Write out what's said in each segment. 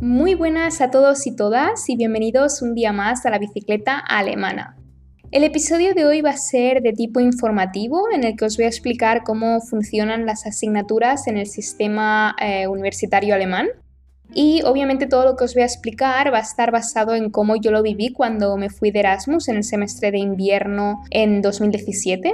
Muy buenas a todos y todas y bienvenidos un día más a la bicicleta alemana. El episodio de hoy va a ser de tipo informativo en el que os voy a explicar cómo funcionan las asignaturas en el sistema eh, universitario alemán. Y obviamente todo lo que os voy a explicar va a estar basado en cómo yo lo viví cuando me fui de Erasmus en el semestre de invierno en 2017.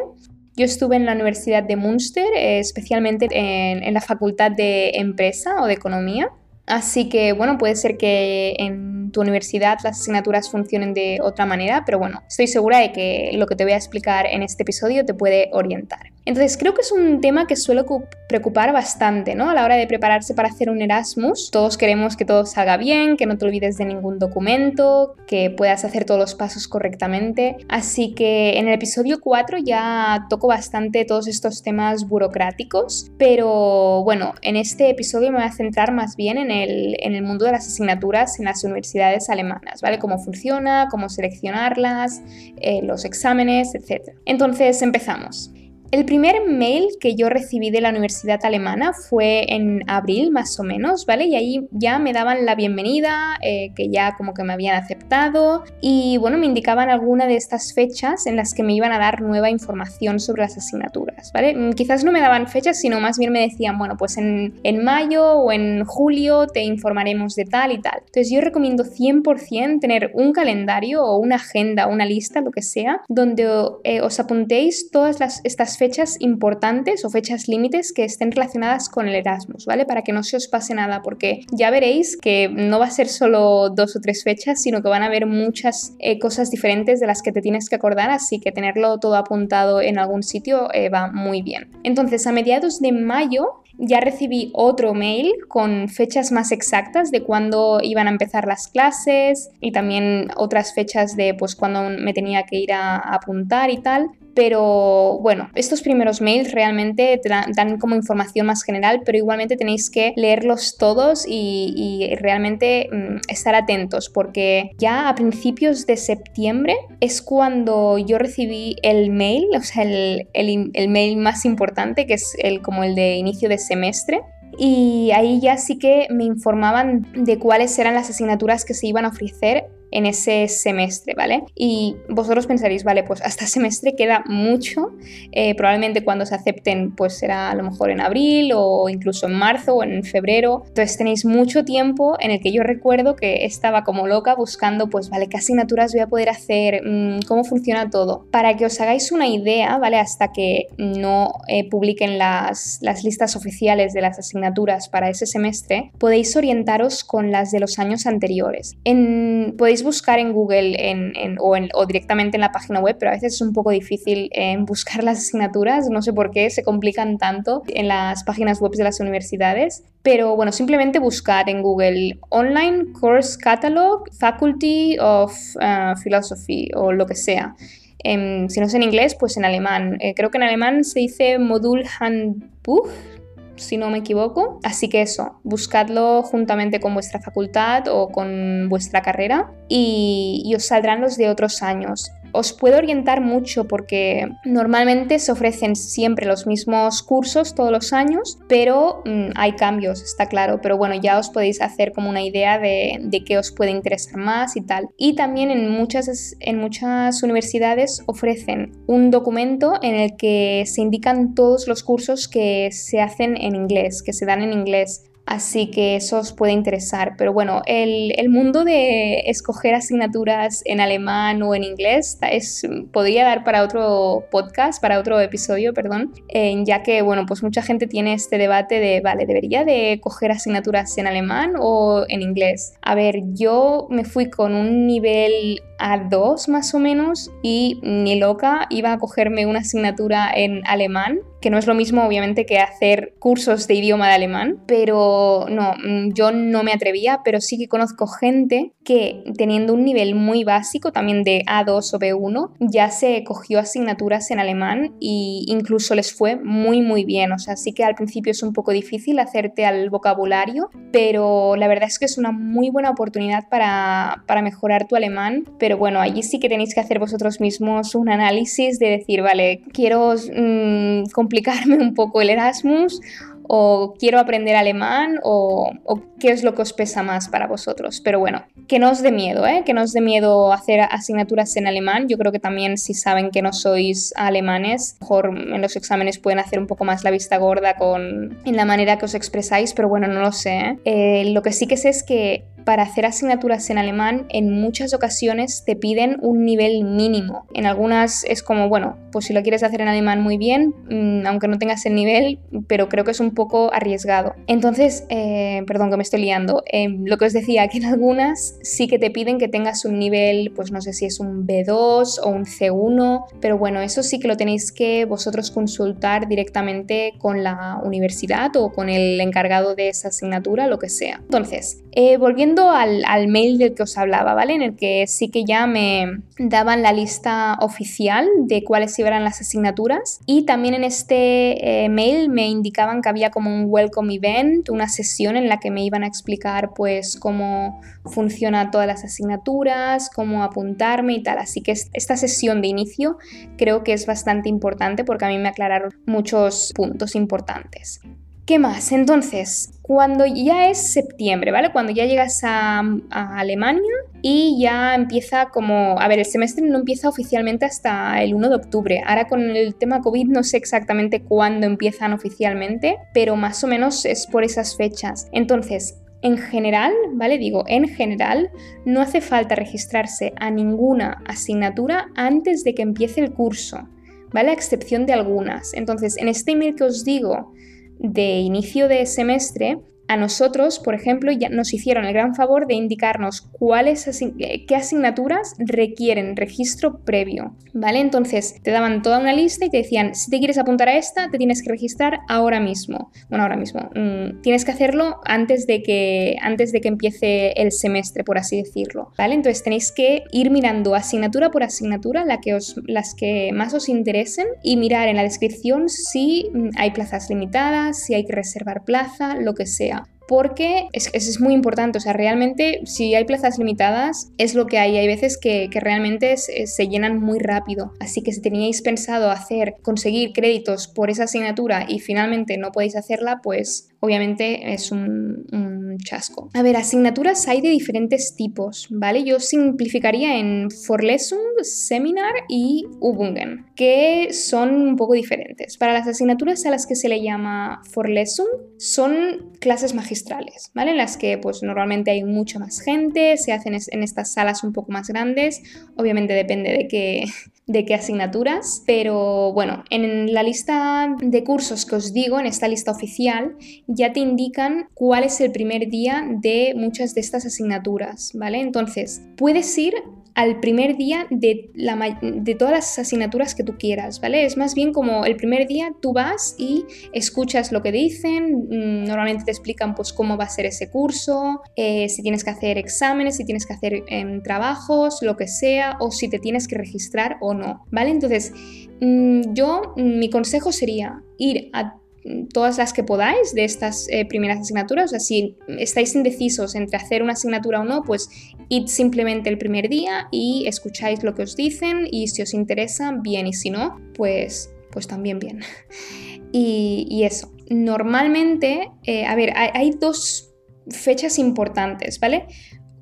Yo estuve en la Universidad de Münster, eh, especialmente en la Facultad de Empresa o de Economía. Así que bueno, puede ser que en tu universidad las asignaturas funcionen de otra manera, pero bueno, estoy segura de que lo que te voy a explicar en este episodio te puede orientar. Entonces creo que es un tema que suele preocupar bastante, ¿no? A la hora de prepararse para hacer un Erasmus, todos queremos que todo salga bien, que no te olvides de ningún documento, que puedas hacer todos los pasos correctamente. Así que en el episodio 4 ya toco bastante todos estos temas burocráticos, pero bueno, en este episodio me voy a centrar más bien en el, en el mundo de las asignaturas en las universidades alemanas, ¿vale? Cómo funciona, cómo seleccionarlas, eh, los exámenes, etc. Entonces empezamos. El primer mail que yo recibí de la universidad alemana fue en abril más o menos, ¿vale? Y ahí ya me daban la bienvenida, eh, que ya como que me habían aceptado y bueno, me indicaban alguna de estas fechas en las que me iban a dar nueva información sobre las asignaturas, ¿vale? Mm, quizás no me daban fechas, sino más bien me decían, bueno, pues en, en mayo o en julio te informaremos de tal y tal. Entonces yo recomiendo 100% tener un calendario o una agenda, una lista, lo que sea, donde eh, os apuntéis todas las, estas fechas importantes o fechas límites que estén relacionadas con el Erasmus, ¿vale? Para que no se os pase nada, porque ya veréis que no va a ser solo dos o tres fechas, sino que van a haber muchas eh, cosas diferentes de las que te tienes que acordar, así que tenerlo todo apuntado en algún sitio eh, va muy bien. Entonces, a mediados de mayo ya recibí otro mail con fechas más exactas de cuándo iban a empezar las clases y también otras fechas de pues cuándo me tenía que ir a apuntar y tal. Pero bueno, estos primeros mails realmente te dan, como información más general, pero igualmente tenéis que leerlos todos y, realmente mm, estar atentos porque ya a principios de septiembre es cuando yo recibí el mail, o sea, el, el, mail más importante, que es el, como el de inicio de semestre, y ahí ya sí que me informaban de cuáles eran las asignaturas que se iban a ofrecer en ese semestre, ¿vale? Y vosotros pensaréis, vale, pues hasta semestre queda mucho, eh, probablemente cuando se acepten pues será a lo mejor en abril o incluso en marzo o en febrero, entonces tenéis mucho tiempo en el que yo recuerdo que estaba como loca buscando pues, vale, qué asignaturas voy a poder hacer, mm, cómo funciona todo, para que os hagáis una idea, ¿vale? Hasta que no eh, publiquen las, listas oficiales de las asignaturas para ese semestre, podéis orientaros con las de los años anteriores. En, podéis buscar en Google o, directamente en la página web, pero a veces es un poco difícil en buscar las asignaturas, no sé por qué se complican tanto en las páginas web de las universidades, pero bueno, simplemente buscar en Google Online Course Catalog Faculty of uh, Philosophy o lo que sea. Em, si no es en inglés, pues en alemán. Eh, creo que en alemán se dice Modulhandbuch, si no me equivoco. Así que eso, buscadlo juntamente con vuestra facultad o con vuestra carrera y, y os saldrán los de otros años os puedo orientar mucho porque normalmente se ofrecen siempre los mismos cursos todos los años, pero mm, hay cambios, está claro, pero bueno, ya os podéis hacer como una idea de, de qué os puede interesar más y tal. Y también en muchas, en muchas universidades ofrecen un documento en el que se indican todos los cursos que se hacen en inglés, que se dan en inglés. Así que eso os puede interesar. Pero bueno, el, mundo de escoger asignaturas en alemán o en inglés es, podría dar para otro podcast, para otro episodio, perdón, ya que, bueno, pues mucha gente tiene este debate de, vale, ¿debería de coger asignaturas en alemán o en inglés? A ver, yo me fui con un nivel A2 más o menos y ni loca iba a cogerme una asignatura en alemán que no es lo mismo obviamente que hacer cursos de idioma de alemán, pero no, mm, yo no me atrevía, pero sí que conozco gente que teniendo un nivel muy básico, también de A2 o B1, ya se cogió asignaturas en alemán e incluso les fue muy muy bien, o sea, sí que al principio es un poco difícil hacerte al vocabulario, pero la verdad es que es una muy buena oportunidad para, para mejorar tu alemán, pero bueno, allí sí que tenéis que hacer vosotros mismos un análisis de decir, vale, quiero mm, un poco el Erasmus o quiero aprender alemán o, qué es lo que os pesa más para vosotros. Pero bueno, que no os dé miedo, ¿eh? que no os dé miedo hacer asignaturas en alemán. Yo creo que también si saben que no sois alemanes, mejor en los exámenes pueden hacer un poco más la vista gorda con en la manera que os expresáis, pero bueno, no lo sé. ¿eh? Eh, lo que sí que sé es que para hacer asignaturas en alemán en muchas ocasiones te piden un nivel mínimo. En algunas es como, bueno, pues si lo quieres hacer en alemán muy bien, mm, aunque no tengas el nivel, pero creo que es un poco arriesgado. Entonces, eh, perdón que me estoy liando, em, lo que os decía, que en algunas sí que te piden que tengas un nivel, pues no sé si es un B2 o un C1, pero bueno, eso sí que lo tenéis que vosotros consultar directamente con la universidad o con el encargado de esa asignatura, lo que sea. Entonces, eh, volviendo al, mail del que os hablaba, ¿vale? En el que sí que ya me daban la lista oficial de cuáles iban las asignaturas y también en este eh, mail me indicaban que había como un welcome event, una sesión en la que me iban a explicar pues cómo funciona todas las asignaturas, cómo apuntarme y tal. Así que esta sesión de inicio creo que es bastante importante porque a mí me aclararon muchos puntos importantes. ¿Qué más? Entonces, cuando ya es septiembre, ¿vale? Cuando ya llegas a, Alemania y ya empieza como, a ver, el semestre no empieza oficialmente hasta el 1 de octubre. Ahora con el tema COVID no sé exactamente cuándo empiezan oficialmente, pero más o menos es por esas fechas. Entonces, en general, ¿vale? Digo, en general, no hace falta registrarse a ninguna asignatura antes de que empiece el curso, ¿vale? A excepción de algunas. Entonces, en este email que os digo, de inicio de semestre, a nosotros, por ejemplo, ya nos hicieron el gran favor de indicarnos cuáles eh, qué asignaturas requieren registro previo, ¿vale? Entonces te daban toda una lista y te decían, si te quieres apuntar a esta, te tienes que registrar ahora mismo. Bueno, ahora mismo. Mm, tienes que hacerlo antes de que antes de que empiece el semestre, por así decirlo, ¿vale? Entonces tenéis que ir mirando asignatura por asignatura la que os, las que más os interesen y mirar en la descripción si mm, hay plazas limitadas, si hay que reservar plaza, lo que sea porque es, es, muy importante, o sea, realmente si hay plazas limitadas es lo que hay, hay veces que, realmente se, llenan muy rápido, así que si teníais pensado hacer, conseguir créditos por esa asignatura y finalmente no podéis hacerla, pues obviamente es un, chasco. A ver, asignaturas hay de diferentes tipos, ¿vale? Yo simplificaría en Vorlesung, Seminar y Übungen, que son un poco diferentes. Para las asignaturas a las que se le llama Vorlesung, son clases magistrales, ¿vale? En las que pues normalmente hay mucha más gente, se hacen en estas salas un poco más grandes, obviamente depende de qué de qué asignaturas, pero bueno, en la lista de cursos que os digo, en esta lista oficial, ya te indican cuál es el primer día de muchas de estas asignaturas, ¿vale? Entonces, puedes ir al primer día de, la, de todas las asignaturas que tú quieras, ¿vale? Es más bien como el primer día tú vas y escuchas lo que dicen, mm, normalmente te explican pues cómo va a ser ese curso, eh, si tienes que hacer exámenes, si tienes que hacer em, trabajos, lo que sea, o si te tienes que registrar o no, ¿vale? Entonces, mm, yo, mi consejo sería ir a todas las que podáis de estas eh, primeras asignaturas. O sea, si estáis indecisos entre hacer una asignatura o no, pues id simplemente el primer día y escucháis lo que os dicen y si os interesa, bien, y si no, pues, pues también bien. y, eso. Normalmente, eh, a ver, hay dos fechas importantes, ¿vale?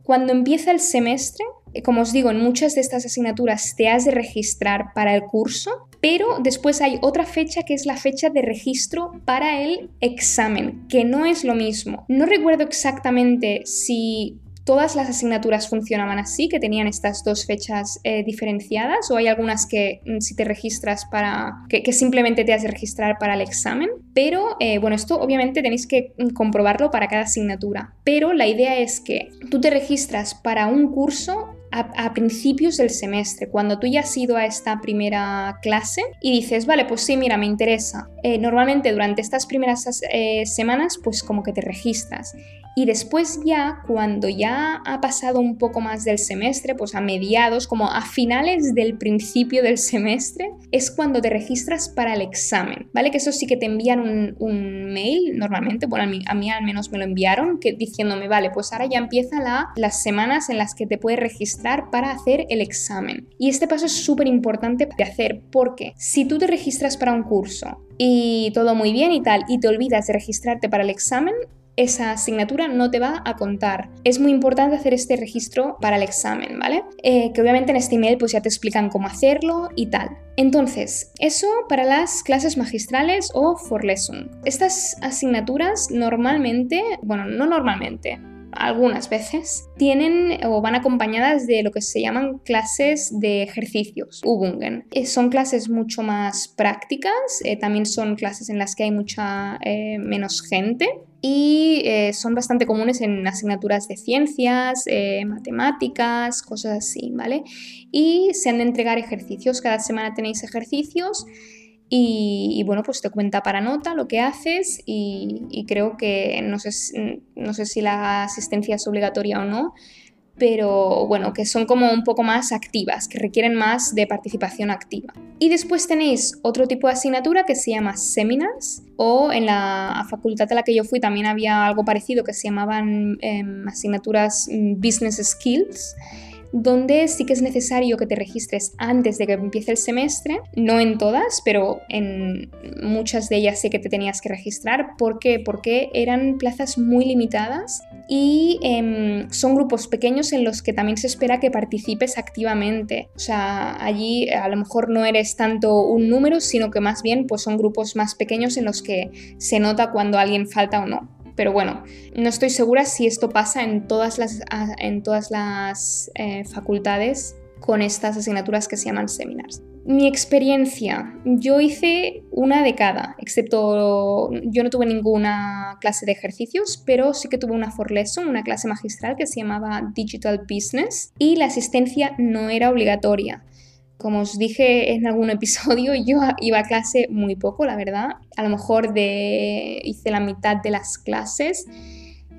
Cuando empieza el semestre, como os digo, en muchas de estas asignaturas te has de registrar para el curso, pero después hay otra fecha que es la fecha de registro para el examen, que no es lo mismo. No recuerdo exactamente si todas las asignaturas funcionaban así, que tenían estas dos fechas eh, diferenciadas, o hay algunas que mm, si te registras para, que, simplemente te has de registrar para el examen, pero eh, bueno, esto obviamente tenéis que mm, comprobarlo para cada asignatura, pero la idea es que tú te registras para un curso a, principios del semestre, cuando tú ya has ido a esta primera clase y dices, vale, pues sí, mira, me interesa. Eh, normalmente durante estas primeras eh, semanas, pues como que te registras. Y después ya, cuando ya ha pasado un poco más del semestre, pues a mediados, como a finales del principio del semestre, es cuando te registras para el examen, ¿vale? Que eso sí que te envían un, mail normalmente, bueno, a mí, a mí, al menos me lo enviaron, que, diciéndome, vale, pues ahora ya empieza la, las semanas en las que te puedes registrar para hacer el examen. Y este paso es súper importante de hacer porque si tú te registras para un curso y todo muy bien y tal, y te olvidas de registrarte para el examen, esa asignatura no te va a contar. Es muy importante hacer este registro para el examen, ¿vale? Eh, que obviamente en este email pues ya te explican cómo hacerlo y tal. Entonces, eso para las clases magistrales o for lesson. Estas asignaturas normalmente, bueno, no normalmente, algunas veces, tienen o van acompañadas de lo que se llaman clases de ejercicios, Übungen. Eh, son clases mucho más prácticas, eh, también son clases en las que hay mucha menos gente y eh, son bastante comunes en asignaturas de ciencias, eh, matemáticas, cosas así, ¿vale? Y se han de entregar ejercicios, cada semana tenéis ejercicios y, bueno, pues te cuenta para nota lo que haces y, creo que no sé, no sé si la asistencia es obligatoria o no, pero bueno, que son como un poco más activas, que requieren más de participación activa. Y después tenéis otro tipo de asignatura que se llama seminars, o en la facultad a la que yo fui también había algo parecido que se llamaban em, asignaturas mm, business skills donde sí que es necesario que te registres antes de que empiece el semestre, no en todas, pero en muchas de ellas sí que te tenías que registrar. ¿Por qué? Porque eran plazas muy limitadas y em, son grupos pequeños en los que también se espera que participes activamente. O sea, allí a lo mejor no eres tanto un número, sino que más bien pues son grupos más pequeños en los que se nota cuando alguien falta o no. Pero bueno, no estoy segura si esto pasa en todas las, en todas las eh, facultades con estas asignaturas que se llaman seminars. Mi experiencia, yo hice una de cada, excepto yo no tuve ninguna clase de ejercicios, pero sí que tuve una for lesson, una clase magistral que se llamaba Digital Business y la asistencia no era obligatoria. Como os dije en algún episodio, yo iba a clase muy poco, la verdad. A lo mejor de, hice la mitad de las clases.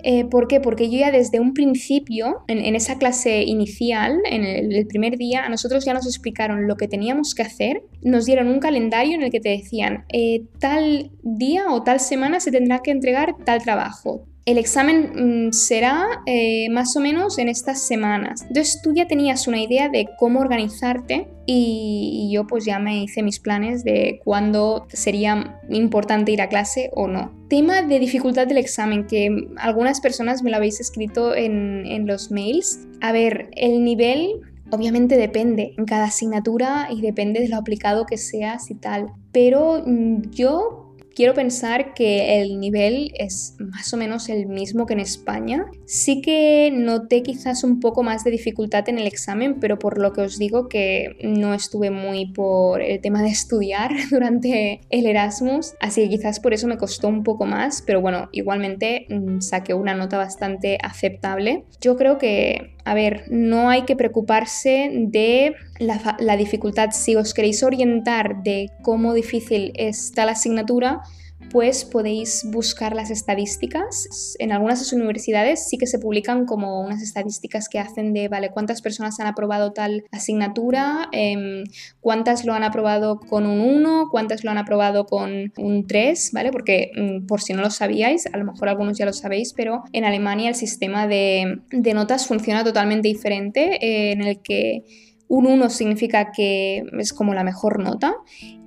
Eh, ¿Por qué? Porque yo ya desde un principio, en, esa clase inicial, en el, primer día, a nosotros ya nos explicaron lo que teníamos que hacer, nos dieron un calendario en el que te decían, eh, tal día o tal semana se tendrá que entregar tal trabajo, el examen mm, será eh, más o menos en estas semanas. Entonces tú ya tenías una idea de cómo organizarte y, yo pues ya me hice mis planes de cuándo sería importante ir a clase o no. Tema de dificultad del examen, que algunas personas me lo habéis escrito en, en los mails. A ver, el nivel Obviamente depende en cada asignatura y depende de lo aplicado que seas y tal. Pero mm, yo Quiero pensar que el nivel es más o menos el mismo que en España. Sí que noté quizás un poco más de dificultad en el examen, pero por lo que os digo que no estuve muy por el tema de estudiar durante el Erasmus, así que quizás por eso me costó un poco más, pero bueno, igualmente mm, saqué una nota bastante aceptable. Yo creo que a ver, no hay que preocuparse de la, dificultad. Si os queréis orientar de cómo difícil está la asignatura, pues podéis buscar las estadísticas. En algunas universidades sí que se publican como unas estadísticas que hacen de, vale, cuántas personas han aprobado tal asignatura, em, cuántas lo han aprobado con un 1, cuántas lo han aprobado con un 3, ¿vale? Porque mm, por si no lo sabíais, a lo mejor algunos ya lo sabéis, pero en Alemania el sistema de, notas funciona totalmente diferente, eh, en el que un 1 significa que es como la mejor nota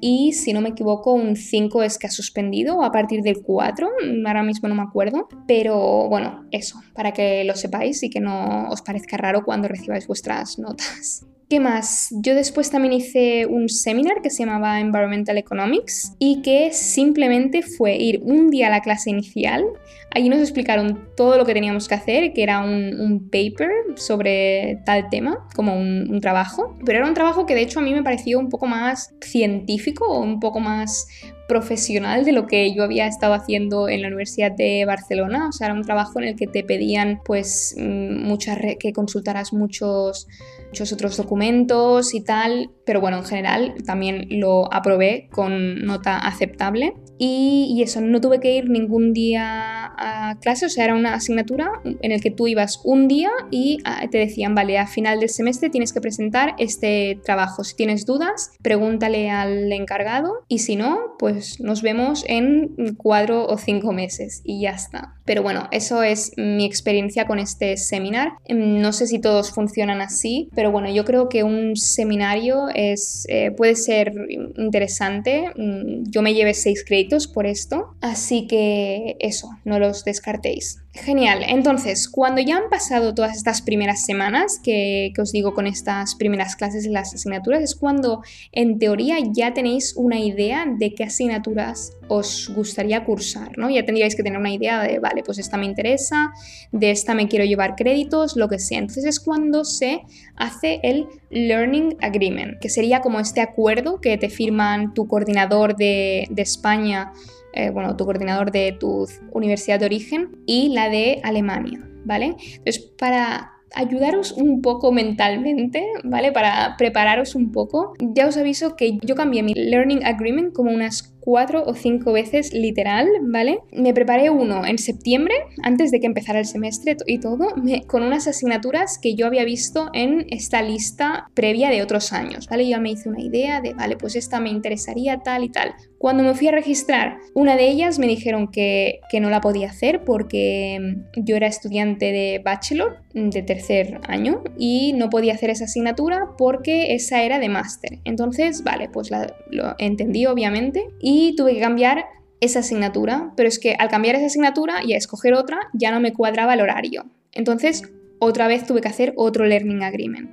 y si no me equivoco un 5 es que ha suspendido a partir del 4, ahora mismo no me acuerdo, pero bueno, eso, para que lo sepáis y que no os parezca raro cuando recibáis vuestras notas. ¿Qué más? Yo después también hice un seminar que se llamaba Environmental Economics y que simplemente fue ir un día a la clase inicial. Allí nos explicaron todo lo que teníamos que hacer, que era un, paper sobre tal tema, como un, un, trabajo. Pero era un trabajo que de hecho a mí me pareció un poco más científico o un poco más profesional de lo que yo había estado haciendo en la Universidad de Barcelona. O sea, era un trabajo en el que te pedían pues mm, muchas que consultaras muchos, muchos otros documentos y tal. Pero bueno, en general también lo aprobé con nota aceptable. Y, eso, no tuve que ir ningún día a clase, o sea, era una asignatura en el que tú ibas un día y ah, te decían, vale, a final del semestre tienes que presentar este trabajo. Si tienes dudas, pregúntale al encargado y si no, pues nos vemos en cuatro o cinco meses y ya está. Pero bueno, eso es mi experiencia con este seminar. Em, no sé si todos funcionan así, pero bueno, yo creo que un seminario es, eh, puede ser interesante. Mm, yo me llevé seis créditos por esto, así que eso, no los descartéis. Genial, entonces cuando ya han pasado todas estas primeras semanas que, os digo con estas primeras clases de las asignaturas, es cuando en teoría ya tenéis una idea de qué asignaturas os gustaría cursar, ¿no? Ya tendríais que tener una idea de, vale, pues esta me interesa, de esta me quiero llevar créditos, lo que sea. Entonces es cuando se hace el Learning Agreement, que sería como este acuerdo que te firman tu coordinador de España eh, bueno, tu coordinador de tu universidad de origen y la de Alemania, ¿vale? Entonces, para ayudaros un poco mentalmente, ¿vale? Para prepararos un poco, ya os aviso que yo cambié mi Learning Agreement como unas cuatro o cinco veces literal, ¿vale? Me preparé uno en septiembre, antes de que empezara el semestre y todo, con unas asignaturas que yo había visto en esta lista previa de otros años, ¿vale? Yo me hice una idea de, vale, pues esta me interesaría tal y tal. Cuando me fui a registrar, una de ellas me dijeron que, que no la podía hacer porque mm, yo era estudiante de bachelor de tercer año y no podía hacer esa asignatura porque esa era de máster. Entonces, vale, pues lo entendí obviamente y tuve que cambiar esa asignatura, pero es que al cambiar esa asignatura y a escoger otra ya no me cuadraba el horario. Entonces, otra vez tuve que hacer otro Learning Agreement.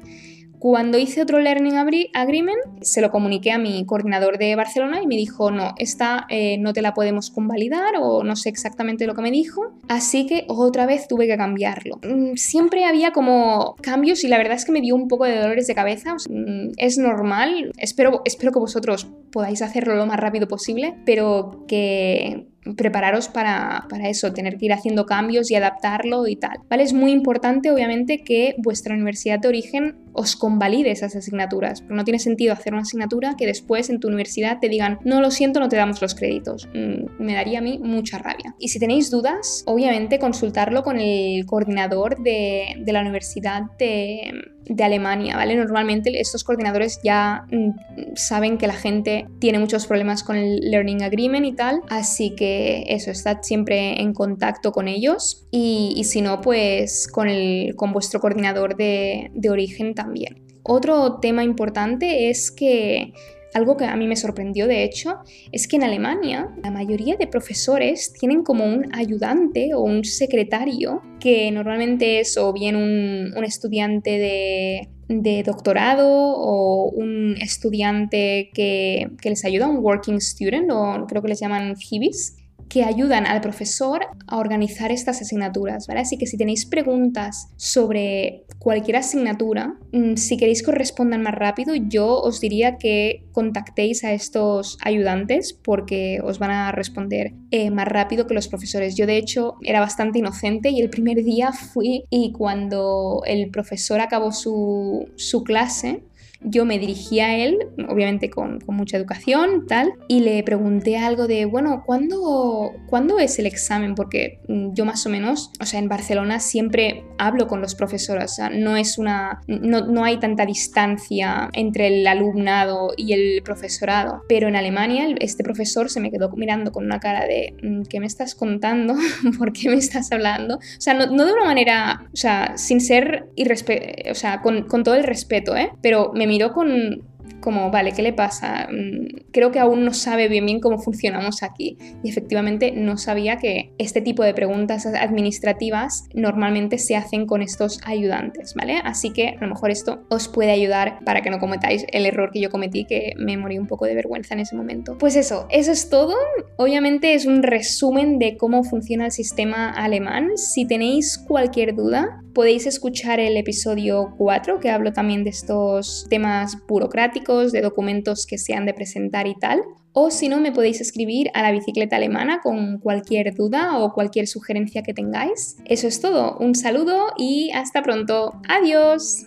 Cuando hice otro Learning Agreement, se lo comuniqué a mi coordinador de Barcelona y me dijo, no, esta eh, no te la podemos convalidar o no sé exactamente lo que me dijo, así que otra vez tuve que cambiarlo. Mm, siempre había como cambios y la verdad es que me dio un poco de dolores de cabeza, mm, es normal, espero, espero que vosotros podáis hacerlo lo más rápido posible, pero que prepararos para, eso, tener que ir haciendo cambios y adaptarlo y tal. ¿Vale? Es muy importante, obviamente, que vuestra universidad de origen os convalide esas asignaturas, pero no tiene sentido hacer una asignatura que después en tu universidad te digan, no lo siento, no te damos los créditos. Mm, me daría a mí mucha rabia. Y si tenéis dudas, obviamente consultarlo con el coordinador de, de la universidad de de Alemania, ¿vale? Normalmente estos coordinadores ya mm, saben que la gente tiene muchos problemas con el Learning Agreement y tal, así que eso, estad siempre en contacto con ellos y, si no, pues con, el, con vuestro coordinador de, de origen también. Otro tema importante es que algo que a mí me sorprendió, de hecho, es que en Alemania la mayoría de profesores tienen como un ayudante o un secretario que normalmente es o bien un, estudiante de, doctorado o un estudiante que, que, les ayuda, un working student o creo que les llaman hibis que ayudan al profesor a organizar estas asignaturas. Así que si tenéis preguntas sobre cualquier asignatura, mm, si queréis que os respondan más rápido, yo os diría que contactéis a estos ayudantes porque os van a responder eh, más rápido que los profesores. Yo de hecho era bastante inocente y el primer día fui y cuando el profesor acabó su, su clase, yo me dirigí a él, obviamente con, mucha educación, tal, y le pregunté algo de, bueno, ¿cuándo, ¿cuándo es el examen? Porque mm, yo más o menos, o sea, en Barcelona siempre hablo con los profesores, o sea, no es una, no, no hay tanta distancia entre el alumnado y el profesorado, pero en Alemania este profesor se me quedó mirando con una cara de, mm, ¿qué me estás contando? ¿Por qué me estás hablando? O sea, no, no de una manera, o sea, sin ser, irrespe o sea, con, con todo el respeto, ¿eh? Pero me miró con como, vale, ¿qué le pasa? Mm, creo que aún no sabe bien bien cómo funcionamos aquí. Y efectivamente no sabía que este tipo de preguntas administrativas normalmente se hacen con estos ayudantes, ¿vale? Así que a lo mejor esto os puede ayudar para que no cometáis el error que yo cometí, que me morí un poco de vergüenza en ese momento. Pues eso, eso es todo. Obviamente es un resumen de cómo funciona el sistema alemán. Si tenéis cualquier duda, podéis escuchar el episodio 4, que hablo también de estos temas burocráticos, de documentos que se han de presentar y tal. O si no, me podéis escribir a la bicicleta alemana con cualquier duda o cualquier sugerencia que tengáis. Eso es todo. Un saludo y hasta pronto. Adiós.